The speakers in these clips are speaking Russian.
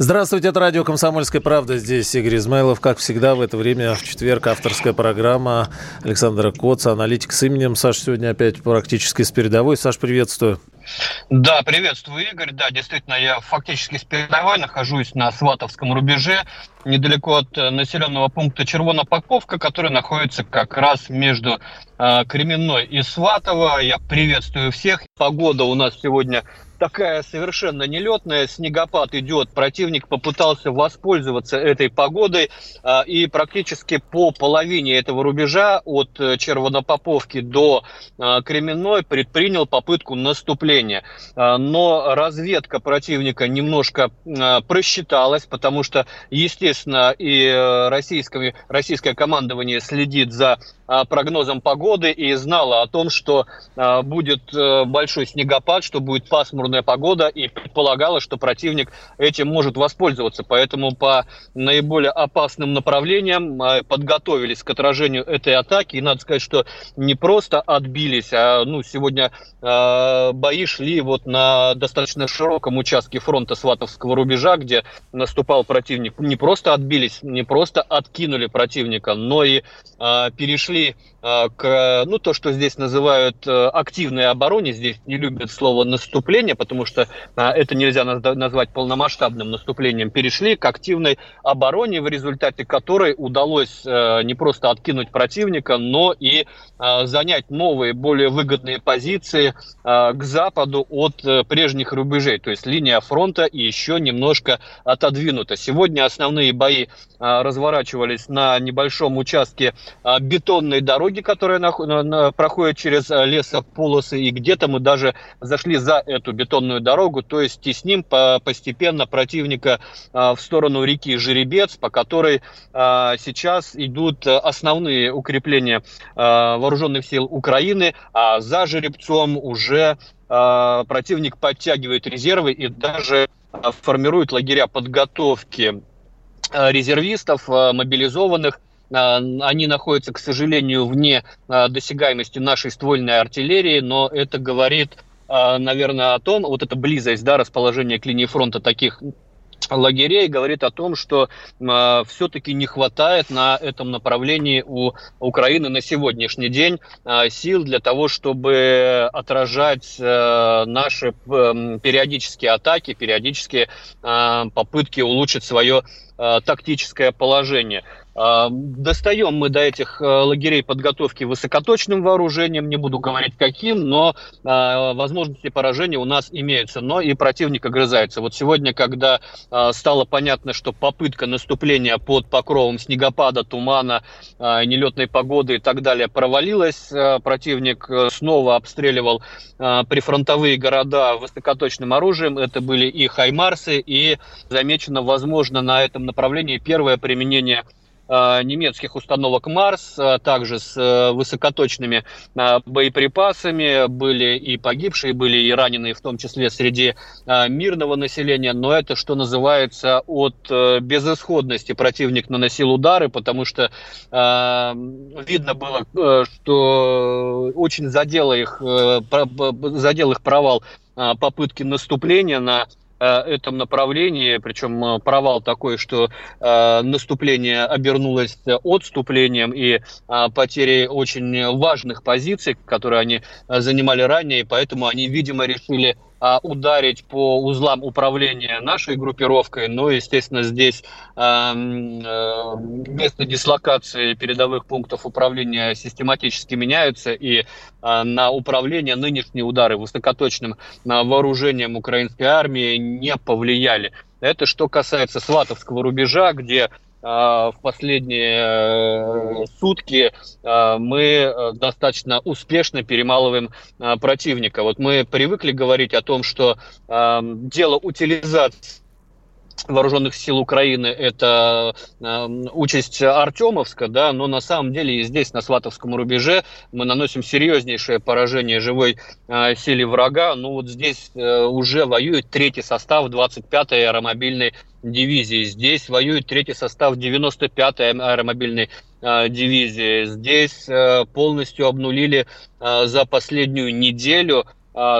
Здравствуйте, это радио «Комсомольская правда». Здесь Игорь Измайлов. Как всегда, в это время в четверг авторская программа Александра Коца, аналитик с именем. Саш, сегодня опять практически с передовой. Саш, приветствую. Да, приветствую, Игорь. Да, действительно, я фактически с передовой нахожусь на Сватовском рубеже, недалеко от э, населенного пункта Червонопаковка, который находится как раз между э, Кременной и Сватово. Я приветствую всех. Погода у нас сегодня такая совершенно нелетная, снегопад идет, противник попытался воспользоваться этой погодой а, и практически по половине этого рубежа от э, Червонопоповки до а, Кременной предпринял попытку наступления. А, но разведка противника немножко просчиталась, потому что, естественно, и э, российское, российское командование следит за прогнозом погоды и знало о том, что будет э, большой снегопад, что будет пасмурно пасмурная погода и предполагалось, что противник этим может воспользоваться. Поэтому по наиболее опасным направлениям а, подготовились к отражению этой атаки. И надо сказать, что не просто отбились, а ну, сегодня э, бои шли вот на достаточно широком участке фронта Сватовского рубежа, где наступал противник. Не просто отбились, не просто откинули противника, но и э, перешли к, ну, то, что здесь называют активной обороне. Здесь не любят слово наступление, потому что а, это нельзя назвать полномасштабным наступлением, перешли к активной обороне, в результате которой удалось э, не просто откинуть противника, но и а, занять новые, более выгодные позиции а, к западу от э, прежних рубежей. То есть линия фронта еще немножко отодвинута. Сегодня основные бои разворачивались на небольшом участке бетонной дороги, которая проходит через э, лесополосы, и где-то мы даже зашли за эту бетонную бетонную дорогу, то есть тесним постепенно противника а, в сторону реки Жеребец, по которой а, сейчас идут основные укрепления а, вооруженных сил Украины, а за Жеребцом уже противник подтягивает резервы и даже формирует лагеря подготовки резервистов, мобилизованных. Они находятся, к сожалению, вне досягаемости нашей ствольной артиллерии, но это говорит наверное, о том, вот эта близость, да, расположение к линии фронта таких лагерей говорит о том, что э, все-таки не хватает на этом направлении у Украины на сегодняшний день э, сил для того, чтобы отражать э, наши э, периодические атаки, периодические э, попытки улучшить свое э, тактическое положение. А, достаем мы до этих э, лагерей подготовки высокоточным вооружением, не буду говорить каким, но а, возможности поражения у нас имеются, но и противник огрызается. Вот сегодня, когда а, стало понятно, что попытка наступления под покровом снегопада, тумана, нелетной погоды и так далее провалилась, противник э, снова обстреливал прифронтовые города высокоточным оружием, это были и хаймарсы, и замечено, возможно, на этом направлении первое применение Э, немецких установок Марс, а также с э, высокоточными э, боеприпасами. Были и погибшие, были и раненые, в том числе среди мирного населения. Но это, что называется, от безысходности противник наносил удары, потому что видно было, что очень задело их, задел их провал попытки наступления на Э, этом направлении, причем э, провал такой, что э, наступление обернулось отступлением и потерей очень важных позиций, которые они занимали ранее, и поэтому они, видимо, решили а, ударить по узлам управления нашей группировкой, но, естественно, здесь а, а, место дислокации передовых пунктов управления систематически меняются, и а, на управление нынешние удары высокоточным а, вооружением украинской армии не повлияли. Это что касается Сватовского рубежа, где в последние э, сутки а, мы э, достаточно успешно перемалываем а, противника. Вот мы привыкли говорить о том, что дело утилизации вооруженных сил Украины это участь Артемовска, да, но на самом деле и здесь, на Сватовском рубеже, мы наносим серьезнейшее поражение живой силе врага. Ну вот здесь э, уже воюет третий состав 25-й аэромобильной дивизии. Здесь воюет третий состав 95-й аэромобильной э, дивизии. Здесь э, полностью обнулили э, за последнюю неделю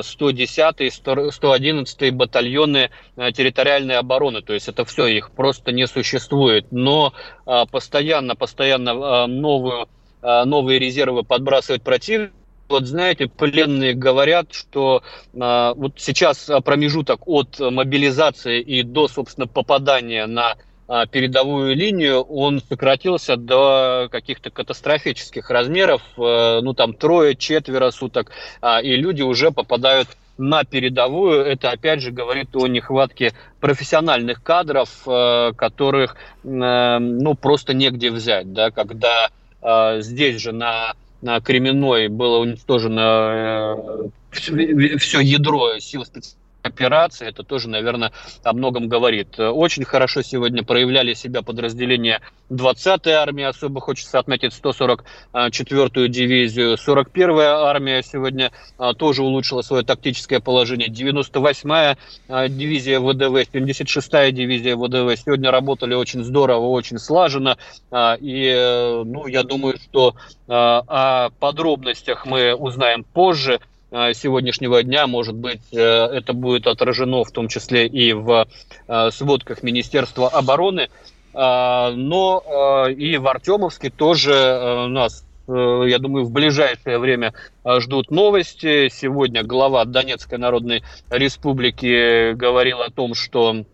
110 111 батальоны э, территориальной обороны. То есть это все, их просто не существует. Но а, постоянно, постоянно а, новую, а, новые резервы подбрасывает противник. Вот знаете, пленные говорят, что э, вот сейчас промежуток от мобилизации и до, собственно, попадания на а, передовую линию, он сократился до каких-то катастрофических размеров, э, ну там трое-четверо суток, а, и люди уже попадают на передовую. Это опять же говорит о нехватке профессиональных кадров, э, которых э, ну просто негде взять, да, когда здесь же на Кременной было уничтожено все ядро сил специальных операции, это тоже, наверное, о многом говорит. Очень хорошо сегодня проявляли себя подразделения 20-й армии, особо хочется отметить 144-ю дивизию, 41-я армия сегодня а, тоже улучшила свое тактическое положение, 98-я а, дивизия ВДВ, 76-я дивизия ВДВ. Сегодня работали очень здорово, очень слаженно, а, и, э, ну, я думаю, что о подробностях мы узнаем позже, сегодняшнего дня, может быть, э, это будет отражено в том числе и в э, сводках Министерства обороны, но и в Артемовске тоже нас я думаю, в ближайшее время ждут новости. Сегодня глава Донецкой Народной Республики говорил о том, что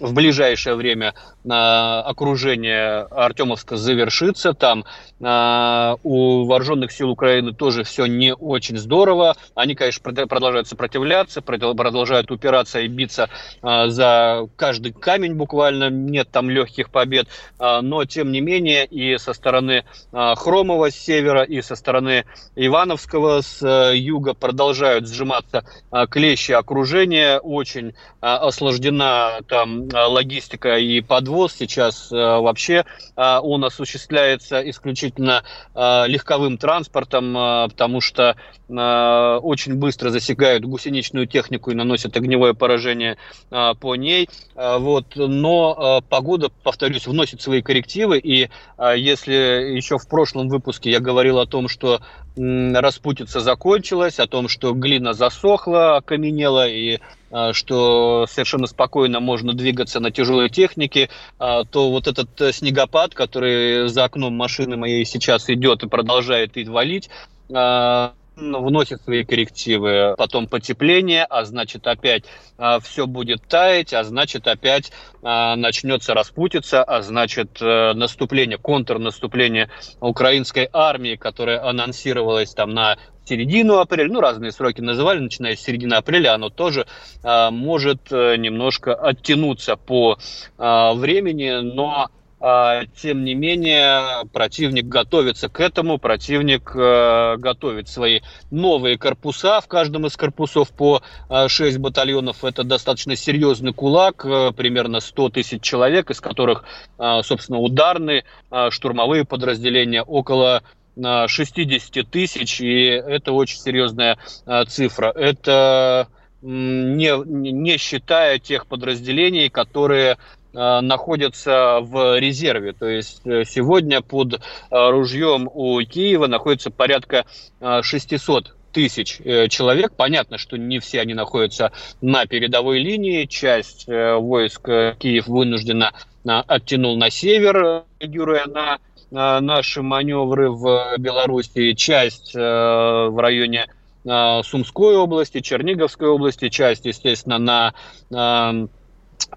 в ближайшее время окружение Артемовска завершится. Там э, у вооруженных сил Украины тоже все не очень здорово. Они, конечно, продолжают сопротивляться, продолжают упираться и биться э, за каждый камень буквально. Нет там легких побед. Э, но, тем не менее, и со стороны Хромова с севера, и со стороны Ивановского с юга продолжают сжиматься клещи окружения. Очень осложнена там логистика и подвод подвоз сейчас э, вообще э, он осуществляется исключительно э, легковым транспортом, потому что очень быстро засекают гусеничную технику и наносят огневое поражение по ней. Вот. Но погода, повторюсь, вносит свои коррективы. И если еще в прошлом выпуске я говорил о том, что распутица закончилась, о том, что глина засохла, окаменела, и что совершенно спокойно можно двигаться на тяжелой технике, а, то вот этот э, снегопад, который за окном машины моей сейчас идет и продолжает и валить, вносит свои коррективы. Потом потепление, а значит опять а, все будет таять, а значит опять а, начнется распутиться, а значит а, наступление, контрнаступление украинской армии, которое анонсировалось там на середину апреля, ну разные сроки называли, начиная с середины апреля, оно тоже а, может а, немножко оттянуться по а, времени, но а, тем не менее, противник готовится к этому, противник э, готовит свои новые корпуса, в каждом из корпусов по 6 батальонов. Это достаточно серьезный кулак, э, примерно 100 тысяч человек, из которых, э, собственно, ударные, штурмовые подразделения около 60 тысяч, и это очень серьезная цифра. Это не, не считая тех подразделений, которые Э, находятся в резерве. То есть э, сегодня под э, ружьем у Киева находится порядка 600 тысяч человек. Понятно, что не все они находятся на передовой линии. Часть войск Киев вынуждена оттянул на север, реагируя на наши маневры в Беларуси. Часть в районе Сумской области, Черниговской области, часть, естественно, на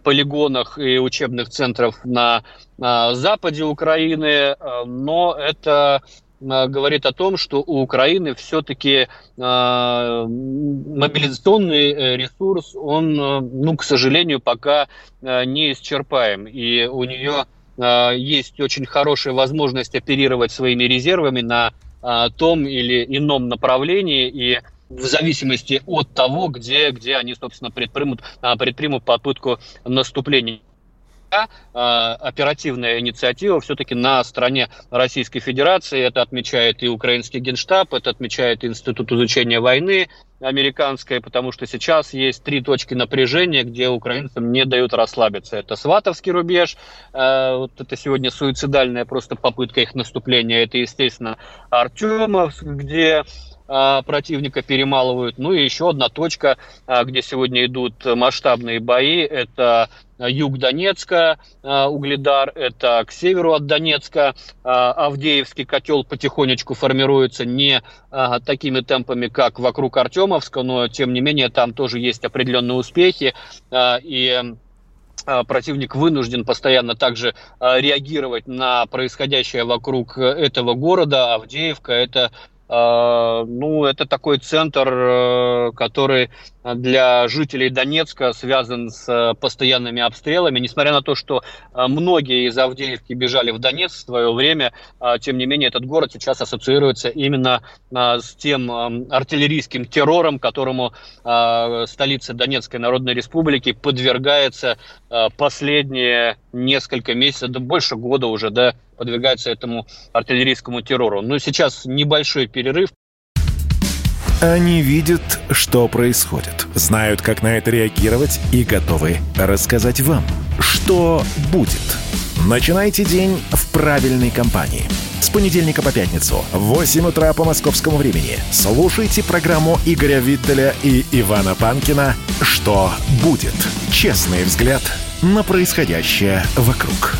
полигонах и учебных центров на, западе Украины, э, но это э, говорит о том, что у Украины все-таки э, мобилизационный ресурс, он, ну, к сожалению, пока не исчерпаем. И у нее есть очень хорошая возможность оперировать своими резервами на том или ином направлении. И в зависимости от того, где, где они, собственно, предпримут, а, предпримут попытку наступления. э, оперативная инициатива все-таки на стороне Российской Федерации. Это отмечает и украинский генштаб, это отмечает Институт изучения войны американской, потому что сейчас есть три точки напряжения, где украинцам не дают расслабиться. Это Сватовский рубеж, э, вот это сегодня суицидальная просто попытка их наступления. Это, естественно, Артемов, где а, противника перемалывают. Ну и еще одна точка, а, где сегодня идут масштабные бои, это юг Донецка, Угледар, это к северу от Донецка. Авдеевский котел потихонечку формируется не такими темпами, как вокруг Артемовска, но тем не менее там тоже есть определенные успехи. И противник вынужден постоянно также реагировать на происходящее вокруг этого города. Авдеевка – это а, ну, это такой центр, э, который для жителей Донецка связан с э, постоянными обстрелами. Несмотря на то, что э, многие из Авдеевки бежали в Донецк в свое время, тем не менее этот город сейчас ассоциируется именно с тем артиллерийским террором, которому столица Донецкой Народной Республики подвергается последние несколько месяцев, да больше года уже, да, подвергается этому артиллерийскому террору. Но сейчас небольшой перерыв. Они видят, что происходит, знают, как на это реагировать и готовы рассказать вам, что будет. Начинайте день в правильной компании. С понедельника по пятницу в 8 утра по московскому времени слушайте программу Игоря Виттеля и Ивана Панкина «Что будет?» Честный взгляд на происходящее вокруг.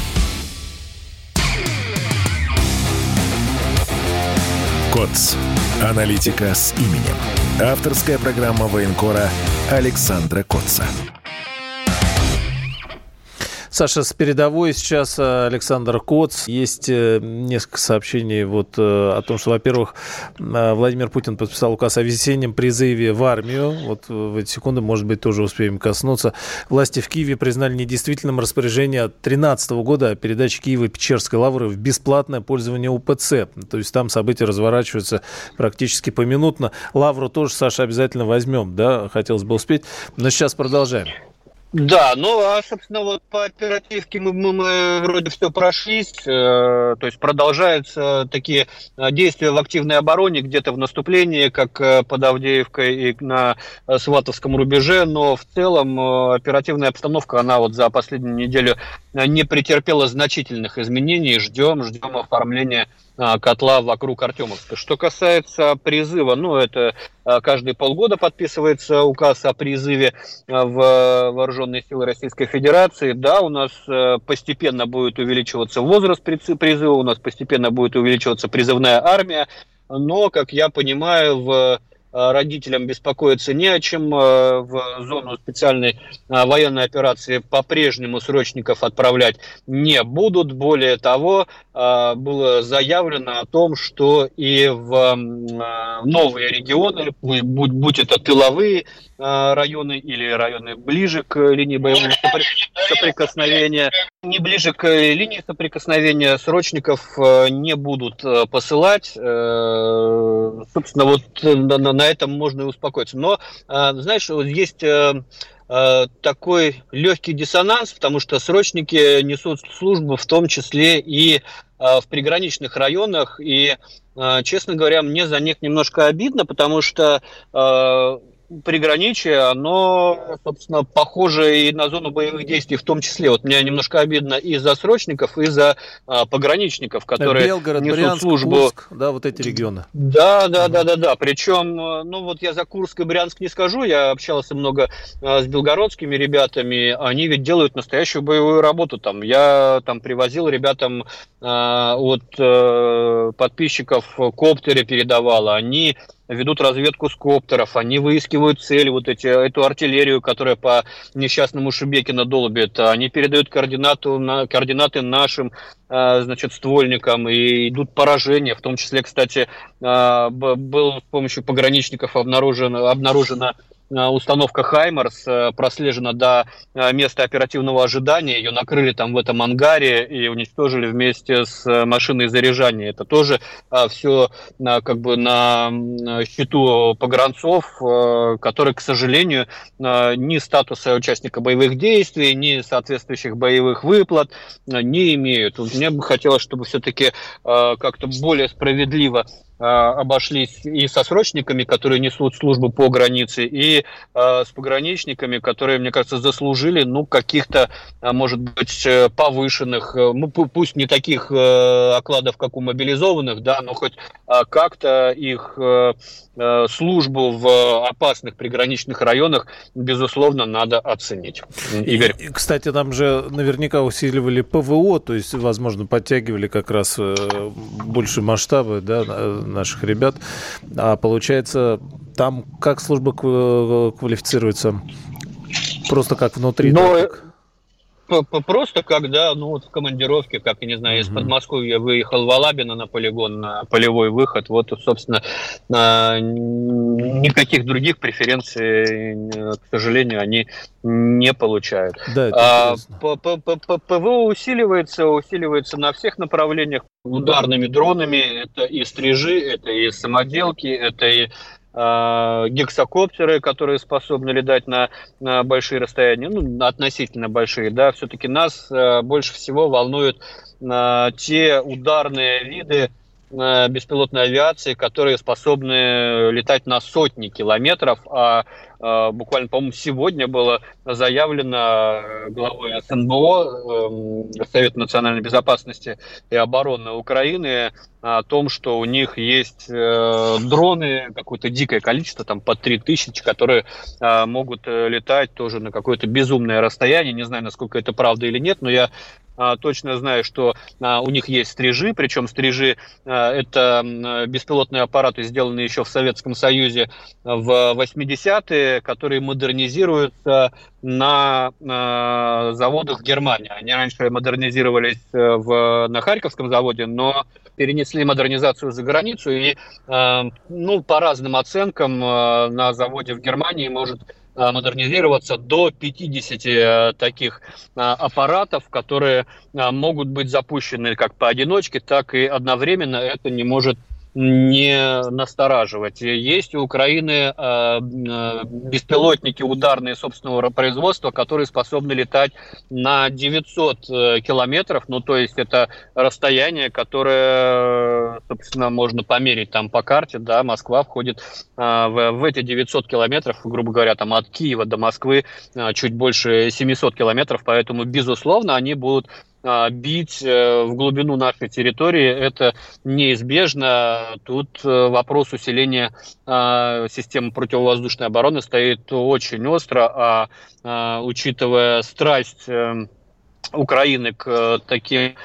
КОЦ. Аналитика с именем. Авторская программа военкора Александра Котца. Саша, с передовой сейчас э, Александр Коц. Есть э, несколько сообщений вот э, о том, что, во-первых, Владимир Путин подписал указ о весеннем призыве в армию. Вот в эти секунды, может быть, тоже успеем коснуться. Власти в Киеве признали недействительным распоряжение 2013 года о передаче Киева Печерской лавры в бесплатное пользование УПЦ. То есть там события разворачиваются практически поминутно. Лавру тоже, Саша, обязательно возьмем, да, хотелось бы успеть. Но сейчас продолжаем. Да, ну а, собственно, вот по оперативке мы, мы, мы вроде все прошлись, э, то есть продолжаются такие э, действия в активной обороне, где-то в наступлении, как э, под Авдеевкой и на э, Сватовском рубеже, но в целом оперативная обстановка, она вот за последнюю неделю не претерпела значительных изменений, ждем, ждем оформления котла вокруг Артемовска. Что касается призыва, ну, это а, каждые полгода подписывается указ о призыве а, в вооруженные силы Российской Федерации. Да, у нас постепенно будет увеличиваться возраст призыва, у нас постепенно будет увеличиваться призывная армия, но, как я понимаю, в родителям беспокоиться не о чем. Э, в зону специальной э, военной операции по-прежнему срочников отправлять не будут. Более того, было заявлено о том, что и в новые регионы, будь, будь это тыловые районы или районы ближе к линии боевого соприкосновения, не ближе к линии соприкосновения срочников не будут посылать. Собственно, вот на, на этом можно и успокоиться. Но, знаешь, вот есть такой легкий диссонанс, потому что срочники несут службу в том числе и в приграничных районах, и, честно говоря, мне за них немножко обидно, потому что приграничие, оно, собственно, похоже и на зону боевых действий в том числе. Вот мне немножко обидно и за срочников, и за а, пограничников, которые Белгород, несут Брянск, службу. Курск, да, вот эти регионы. Да, да, да, да, да. Причем, ну вот я за Курск и Брянск не скажу, я общался много а, с белгородскими ребятами, они ведь делают настоящую боевую работу. Там я там привозил ребятам а, от а, подписчиков коптеры передавал, они ведут разведку с коптеров, они выискивают цель, вот эти, эту артиллерию, которая по несчастному Шебекина долбит, они передают координату, на, координаты нашим а, значит, ствольникам, и идут поражения, в том числе, кстати, а, был с помощью пограничников обнаружено, обнаружено установка «Хаймарс» прослежена до места оперативного ожидания. Ее накрыли там в этом ангаре и уничтожили вместе с машиной заряжания. Это тоже все как бы на счету погранцов, которые, к сожалению, ни статуса участника боевых действий, ни соответствующих боевых выплат не имеют. Мне бы хотелось, чтобы все-таки как-то более справедливо обошлись и со срочниками, которые несут службу по границе, и э, с пограничниками, которые, мне кажется, заслужили, ну, каких-то, а, может быть, э, повышенных, э, ну, пусть не таких э, окладов, как у мобилизованных, да, но хоть э, как-то их э, службу в опасных приграничных районах, безусловно, надо оценить. Игорь. И, кстати, там же наверняка усиливали ПВО, то есть, возможно, подтягивали как раз больше масштабы, да, наших ребят. А получается, там как служба квалифицируется? Просто как внутри? Но... Так? Просто когда, ну вот в командировке, как, я не знаю, из Подмосковья выехал в Алабино на полигон, на полевой выход, вот, собственно, никаких других преференций, к сожалению, они не получают. Да, а, ПВО усиливается, усиливается на всех направлениях. Ударными дронами, это и стрижи, это и самоделки, это и а, гексокоптеры, которые способны летать на, на большие расстояния, ну, относительно большие, да, все-таки нас а, больше всего волнуют а, те ударные виды беспилотной авиации, которые способны летать на сотни километров, а а, буквально, по-моему, сегодня было заявлено главой СНБО, эм, Совет национальной безопасности и обороны Украины, о том, что у них есть э, дроны, какое-то дикое количество, там по 3000, которые э, могут э, летать тоже на какое-то безумное расстояние. Не знаю, насколько это правда или нет, но я точно знаю, что у них есть стрижи, причем стрижи это беспилотные аппараты, сделанные еще в Советском Союзе в 80-е, которые модернизируются на, заводах Германии. Они раньше модернизировались э, в, на Харьковском заводе, но перенесли модернизацию за границу, и э, ну, по разным оценкам э, на заводе в Германии может модернизироваться до 50 таких аппаратов, которые могут быть запущены как поодиночке, так и одновременно. Это не может не настораживать. Есть у Украины э, э, беспилотники ударные собственного производства, которые способны летать на 900 э, километров, ну то есть это расстояние, которое, собственно, можно померить там по карте, да, Москва входит в, в эти 900 километров, грубо говоря, там от Киева до Москвы чуть больше 700 километров, поэтому, безусловно, они будут бить э, в глубину нашей территории, это неизбежно. Тут э, вопрос усиления а, системы противовоздушной обороны стоит очень остро, а, а учитывая страсть э, Украины к таким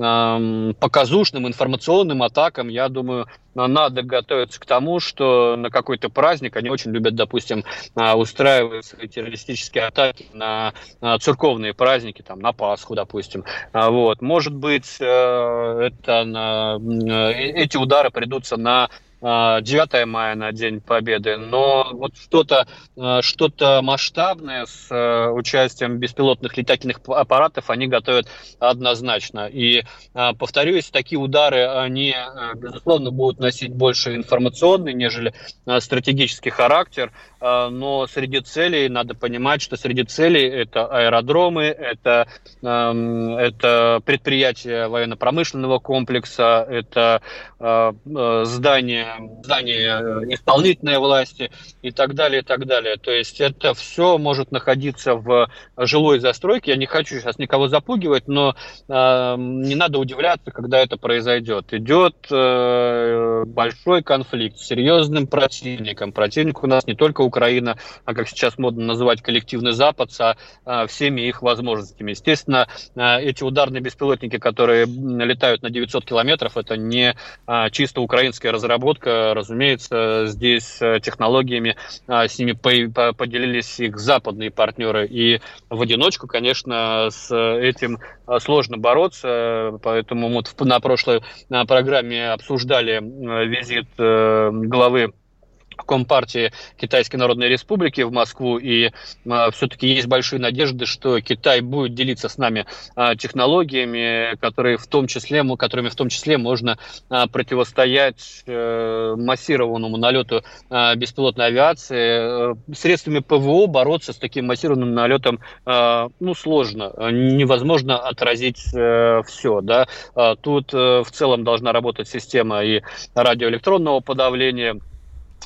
показушным информационным атакам, я думаю, надо готовиться к тому, что на какой-то праздник они очень любят, допустим, а, устраивать свои террористические атаки на церковные праздники, там, на Пасху, допустим. А, вот. Может быть, э, это на, э, эти удары придутся на 9 а, мая на День Победы, но вот что-то а, что масштабное с а, участием беспилотных летательных аппаратов они готовят однозначно. И, повторюсь, такие удары, они, безусловно, будут носить больше информационный, нежели стратегический характер, но среди целей надо понимать, что среди целей это аэродромы, это, это предприятия военно-промышленного комплекса, это здания здание э, исполнительной власти и так далее, и так далее. То есть это все может находиться в жилой застройке. Я не хочу сейчас никого запугивать, но э, не надо удивляться, когда это произойдет. Идет э, большой конфликт с серьезным противником. Противник у нас не только Украина, а как сейчас модно называть коллективный Запад, со э, всеми их возможностями. Естественно, э, эти ударные беспилотники, которые летают на 900 километров, это не э, чисто украинская разработка, разработка, разумеется, здесь э, технологиями а, с ними поделились их западные партнеры. И в одиночку, конечно, с этим а, сложно бороться. Поэтому вот на прошлой программе обсуждали визит э, главы Компартии Китайской Народной Республики в Москву, и а, все-таки есть большие надежды, что Китай будет делиться с нами э, технологиями, которые в том числе, которыми в том числе можно э, противостоять э, массированному налету э, беспилотной авиации. Э, средствами ПВО бороться с таким массированным налетом э, ну, сложно, невозможно отразить э, все. Да? Тут э, в целом должна работать система и радиоэлектронного подавления,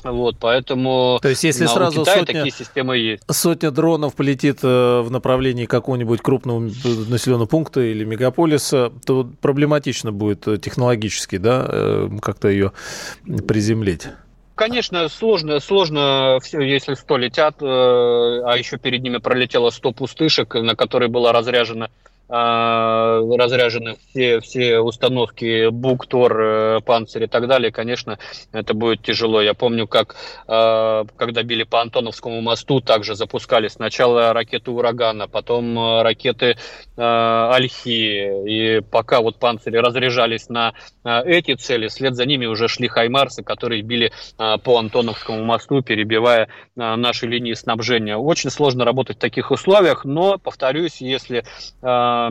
вот, поэтому То есть, если сразу Китая сотня, такие системы есть. Сотня дронов полетит э, в направлении какого-нибудь крупного населенного пункта или мегаполиса, то проблематично будет э, технологически, да, э, как-то ее приземлить. Конечно, сложно, сложно, если 100 летят, а еще перед ними пролетело 100 пустышек, на которые была разряжена разряжены все, все установки БУК, ТОР, э, Панцирь и так далее, конечно, это будет тяжело. Я помню, как а, когда били по Антоновскому мосту, также запускали сначала ракеты «Урагана», потом э, ракеты а, «Альхи». И пока вот «Панцири» разряжались на эти цели, вслед за ними уже шли «Хаймарсы», которые били по Антоновскому мосту, перебивая наши линии снабжения. Очень сложно работать в таких условиях, но, повторюсь, если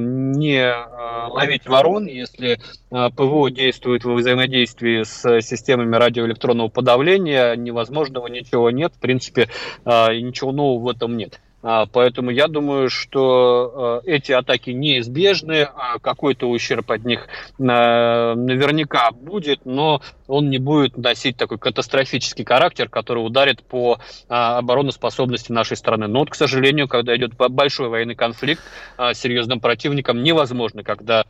не э, ловить ворон, если э, ПВО действует во взаимодействии с системами радиоэлектронного подавления, невозможного ничего нет, в принципе, ничего нового в этом нет. А, поэтому я думаю, что эти атаки неизбежны, а какой-то ущерб от них наверняка будет, но он не будет носить такой катастрофический характер, который ударит по а, обороноспособности нашей страны. Но вот, к сожалению, когда идет большой военный конфликт с серьезным противником, невозможно, когда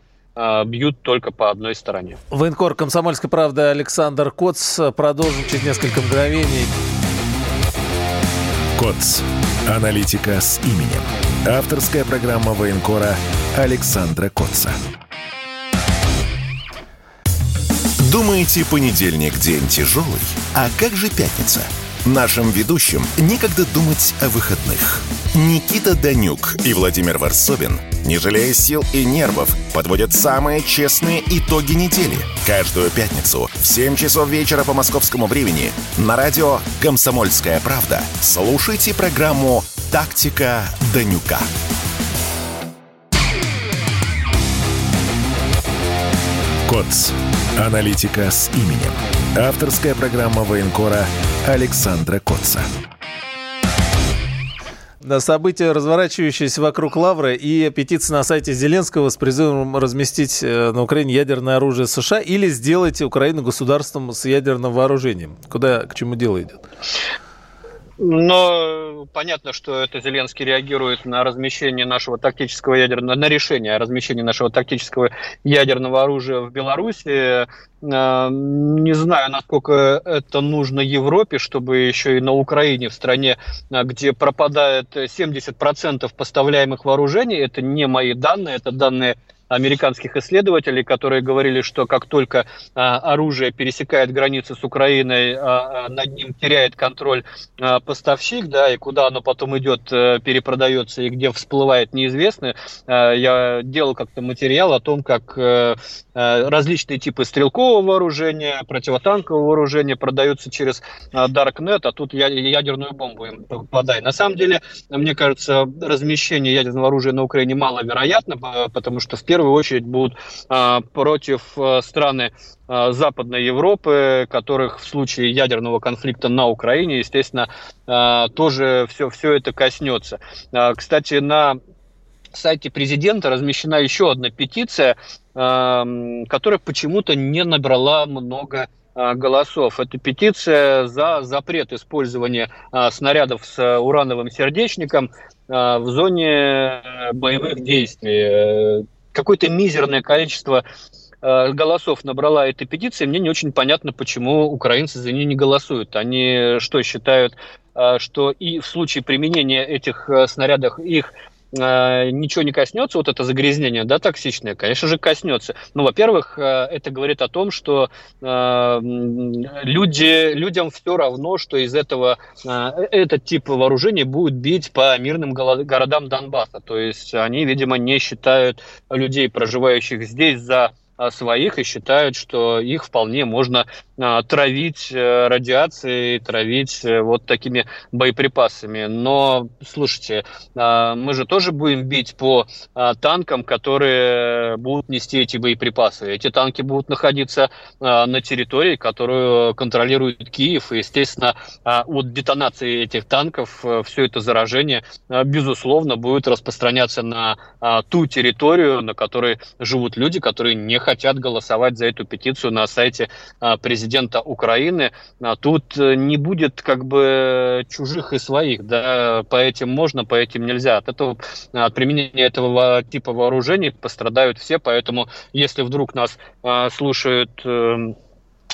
бьют только по одной стороне. Военкор «Комсомольской правды» Александр Коц. Продолжим через несколько мгновений. КОЦ. Аналитика с именем. Авторская программа военкора Александра Котца. Думаете, понедельник день тяжелый? А как же пятница? Нашим ведущим некогда думать о выходных. Никита Данюк и Владимир Варсобин, не жалея сил и нервов, подводят самые честные итоги недели. Каждую пятницу в 7 часов вечера по московскому времени на радио «Комсомольская правда» слушайте программу «Тактика Данюка». КОЦ. Аналитика с именем. Авторская программа военкора Александра Котца. События, разворачивающиеся вокруг Лавры и петиция на сайте Зеленского с призывом разместить э, на Украине ядерное оружие США или сделать Украину государством с ядерным вооружением. Куда, к чему дело идет? Но понятно, что это Зеленский реагирует на размещение нашего тактического ядерного, на решение о размещении нашего тактического ядерного оружия в Беларуси. Э, не знаю, насколько это нужно Европе, чтобы еще и на Украине, в стране, э, где пропадает 70% поставляемых вооружений, это не мои данные, это данные американских исследователей, которые говорили, что как только а, оружие пересекает границы с Украиной, а, а, над ним теряет контроль поставщик, да, и куда оно потом идет, а, перепродается и где всплывает неизвестно. Я делал как-то материал о том, как а, различные типы стрелкового вооружения, противотанкового вооружения продаются через Darknet, а тут ядерную бомбу им попадай. На самом деле, мне кажется, размещение ядерного оружия на Украине маловероятно, потому что в первую очередь будут а, против а, страны а, Западной Европы, которых в случае ядерного конфликта на Украине, естественно, тоже все, все это коснется. Кстати, на сайте президента размещена еще одна петиция, которая почему-то не набрала много голосов. Это петиция за запрет использования снарядов с урановым сердечником в зоне боевых действий какое-то мизерное количество э, голосов набрала эта петиция, мне не очень понятно, почему украинцы за нее не голосуют. Они что, считают, э, что и в случае применения этих э, снарядов их Э, ничего не коснется, вот это загрязнение, да, токсичное, конечно же, коснется. Ну, во-первых, э, это говорит о том, что э, люди, людям все равно, что из этого этот тип вооружения будет бить по мирным городам Донбасса. То есть они, видимо, не считают людей, проживающих здесь, за своих и считают, что их вполне можно а, травить э, радиацией, травить э, вот такими боеприпасами. Но, слушайте, а, мы же тоже будем бить по танкам, которые будут нести эти боеприпасы. Эти танки будут находиться на территории, которую контролирует Киев. И, естественно, от детонации этих танков э, все это заражение, безусловно, будет распространяться на ту территорию, на которой живут люди, которые не хотят голосовать за эту петицию на сайте а, президента Украины. А тут э, не будет как бы чужих и своих, да, по этим можно, по этим нельзя. От этого, от применения этого типа вооружений пострадают все, поэтому если вдруг нас а, слушают эм,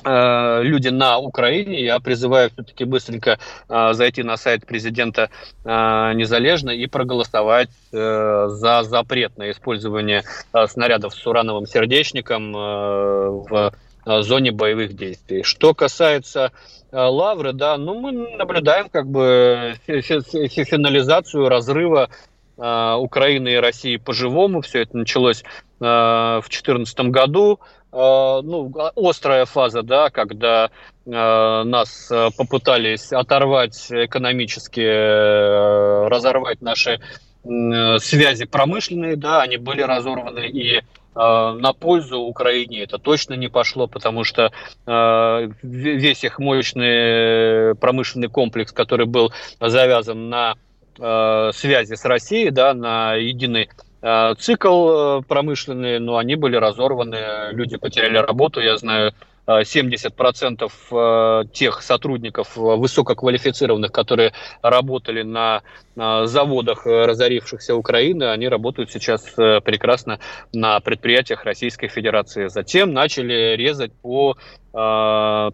люди на Украине. Я призываю все-таки быстренько э, зайти на сайт президента э, Незалежно и проголосовать э, за запрет на использование э, снарядов с урановым сердечником э, в э, зоне боевых действий. Что касается э, Лавры, да, ну мы наблюдаем как бы финализацию разрыва э, Украины и России по-живому. Все это началось э, в 2014 году. Э, ну, острая фаза, да, когда э, нас э, попытались оторвать экономически, э, разорвать наши э, связи промышленные, да, они были разорваны и на пользу Украине это точно не пошло, потому что э, весь их мощный промышленный комплекс, который был завязан на э, связи с Россией, да, на единой Э, цикл э, промышленный, но они были разорваны, люди потеряли работу, я знаю, 70% э, тех сотрудников высококвалифицированных, которые работали на заводах разорившихся Украины, они работают сейчас прекрасно на предприятиях Российской Федерации. Затем начали резать по это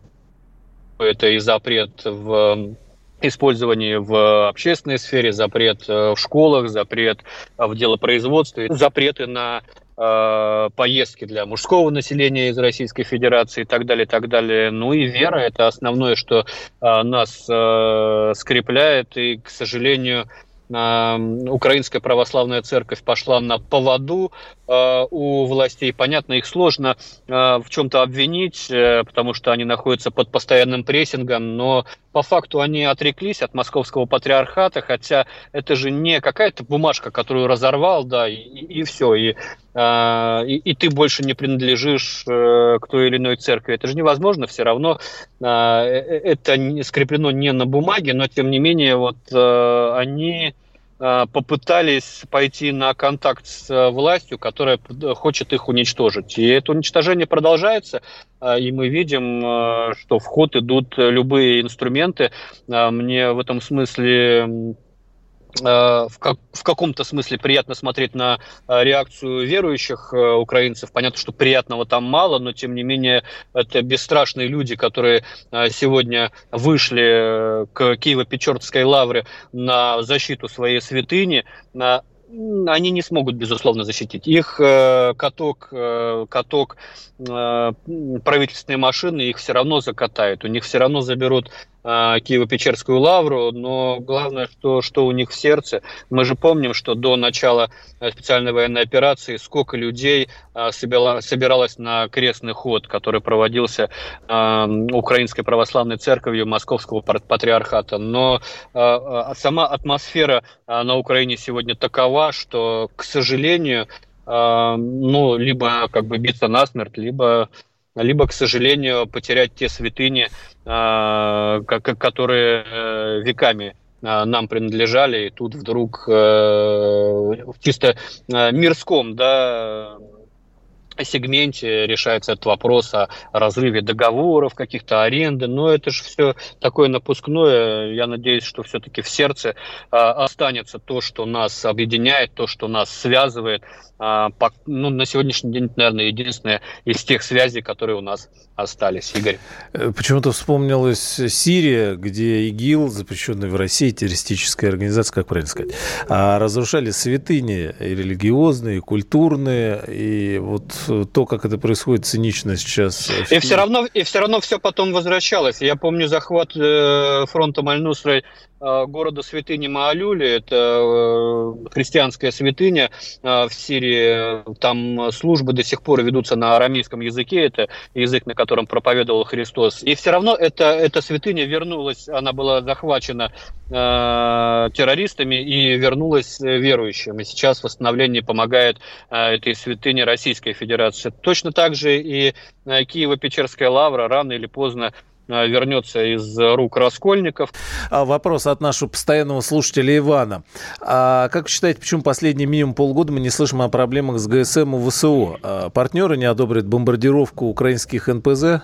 и запрет в использование в общественной сфере, запрет э, в школах, запрет в делопроизводстве, запреты на э, поездки для мужского населения из Российской Федерации и так далее, и так далее. Ну и вера – это основное, что э, нас э, скрепляет, и, к сожалению, Украинская православная церковь пошла на поводу э, у властей. Понятно, их сложно э, в чем-то обвинить, э, потому что они находятся под постоянным прессингом, но по факту они отреклись от московского патриархата, хотя это же не какая-то бумажка, которую разорвал, да, и, и все, и, и, и ты больше не принадлежишь к той или иной церкви. Это же невозможно, все равно это скреплено не на бумаге, но тем не менее вот они Э, попытались пойти на контакт с э, властью, которая хочет их уничтожить. И это уничтожение продолжается, э, и мы видим, что в ход идут любые инструменты. Мне в этом смысле Э, в, как, в каком-то смысле приятно смотреть на э, реакцию верующих э, украинцев. Понятно, что приятного там мало, но тем не менее это бесстрашные люди, которые сегодня вышли к Киево-Печорской лавре на защиту своей святыни, на они не смогут, безусловно, защитить. Их э, каток, э, каток э, правительственной машины их все равно закатают. У них все равно заберут э, Киево-Печерскую лавру, но главное, что, что у них в сердце. Мы же помним, что до начала э, специальной военной операции сколько людей э, собирало, собиралось на крестный ход, который проводился э, Украинской православной церковью Московского патриархата. Но сама атмосфера на Украине сегодня такова, что, к сожалению, ну, либо как бы биться насмерть, либо либо, к сожалению, потерять те святыни, э, которые э, веками э, нам принадлежали, и тут вдруг в чисто мирском да, сегменте решается этот вопрос о разрыве договоров, каких-то аренды, но это же все такое напускное. Я надеюсь, что все-таки в сердце останется то, что нас объединяет, то, что нас связывает, а, ну, на сегодняшний день, наверное, единственная из тех связей, которые у нас остались. Игорь. Э, почему-то вспомнилась Сирия, где ИГИЛ, запрещенная в России террористическая организация, как правильно сказать, а разрушали святыни и религиозные, и культурные, и вот то, как это происходит цинично сейчас. И все равно, и все равно все потом возвращалось. Я помню захват э, фронта Мальнусрой Э, города святыни Маалюли. Это э, христианская святыня э, в Сирии. Там службы до сих пор ведутся на арамейском языке. Это язык, на котором проповедовал Христос. И все равно эта, эта святыня вернулась, она была захвачена э, террористами и вернулась верующим. И сейчас восстановление помогает э, этой святыне Российской Федерации. Точно так же и Киево-Печерская лавра рано или поздно Э, вернется из рук раскольников. А вопрос от нашего постоянного слушателя Ивана. А как вы считаете, почему последние минимум полгода мы не слышим о проблемах с ГСМ и ВСО? А партнеры не одобрят бомбардировку украинских НПЗ?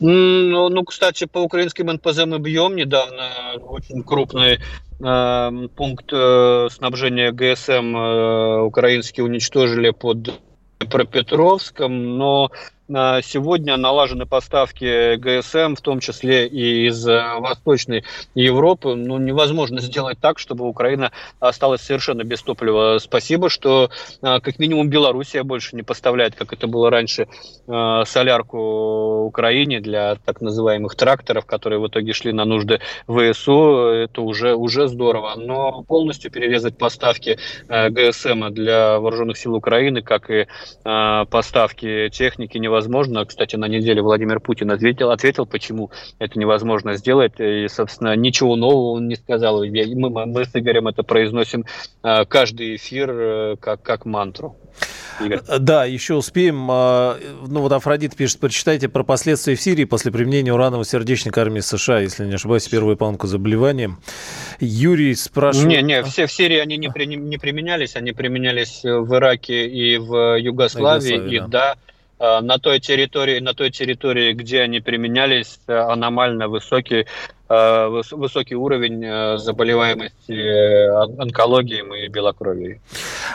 Ну, ну, кстати, по украинским НПЗ мы бьем недавно очень крупный э, пункт э, снабжения ГСМ э, украинские уничтожили под Пропетровском, но Сегодня налажены поставки ГСМ, в том числе и из э, Восточной Европы. Ну, невозможно сделать так, чтобы Украина осталась совершенно без топлива. Спасибо, что э, как минимум Белоруссия больше не поставляет, как это было раньше, э, солярку Украине для так называемых тракторов, которые в итоге шли на нужды ВСУ. Это уже, уже здорово. Но полностью перерезать поставки ГСМ для вооруженных сил Украины, как и поставки техники, невозможно невозможно. Кстати, на неделе Владимир Путин ответил, ответил, почему это невозможно сделать. И, собственно, ничего нового он не сказал. Мы, мы с Игорем это произносим а, каждый эфир э, как, как мантру. Игорь. Да, еще успеем. А, ну вот Афродит пишет, прочитайте про последствия в Сирии после применения уранового сердечника армии США, если не ошибаюсь, первую по заболеванием. Юрий спрашивает... Не, не, все в Сирии они не, при, не применялись, они применялись в Ираке и в Югославии, Югославии и да, да Э, на той территории, на той территории, где они применялись, э, аномально высокий э, высокий уровень заболеваемости онкологией и белокровией.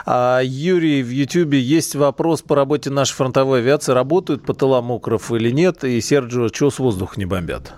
А, Юрий, в Ютьюбе есть вопрос по работе нашей фронтовой авиации. Работают по тылам укров или нет? И Серджио, что с воздуха не бомбят?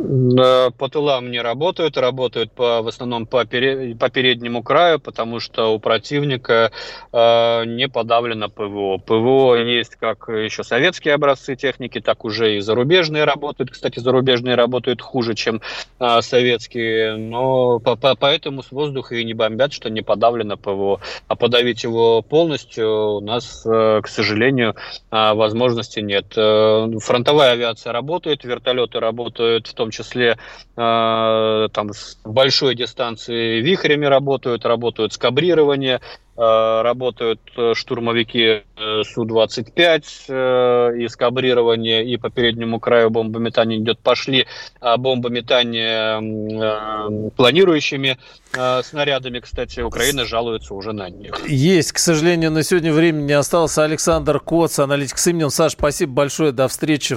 По тылам не работают, работают по, в основном по, пере, по переднему краю, потому что у противника э, не подавлено ПВО. ПВО есть как еще советские образцы техники, так уже и зарубежные работают. Кстати, зарубежные работают хуже, чем э, советские, но по, по, поэтому с воздуха и не бомбят, что не подавлено ПВО. А подавить его полностью у нас, э, к сожалению, э, возможности нет. Э, фронтовая авиация работает, вертолеты работают в том числе числе э, там с большой дистанции вихрями работают, работают скабрирование, э, работают э, штурмовики э, Су-25 э, и скабрирование, и по переднему краю бомбометание идет. Пошли э, бомбометание э, планирующими э, снарядами, кстати, Украина жалуется уже на них. Есть, к сожалению, на сегодня времени не осталось. Александр Коц, аналитик с именем. Саш, спасибо большое, до встречи.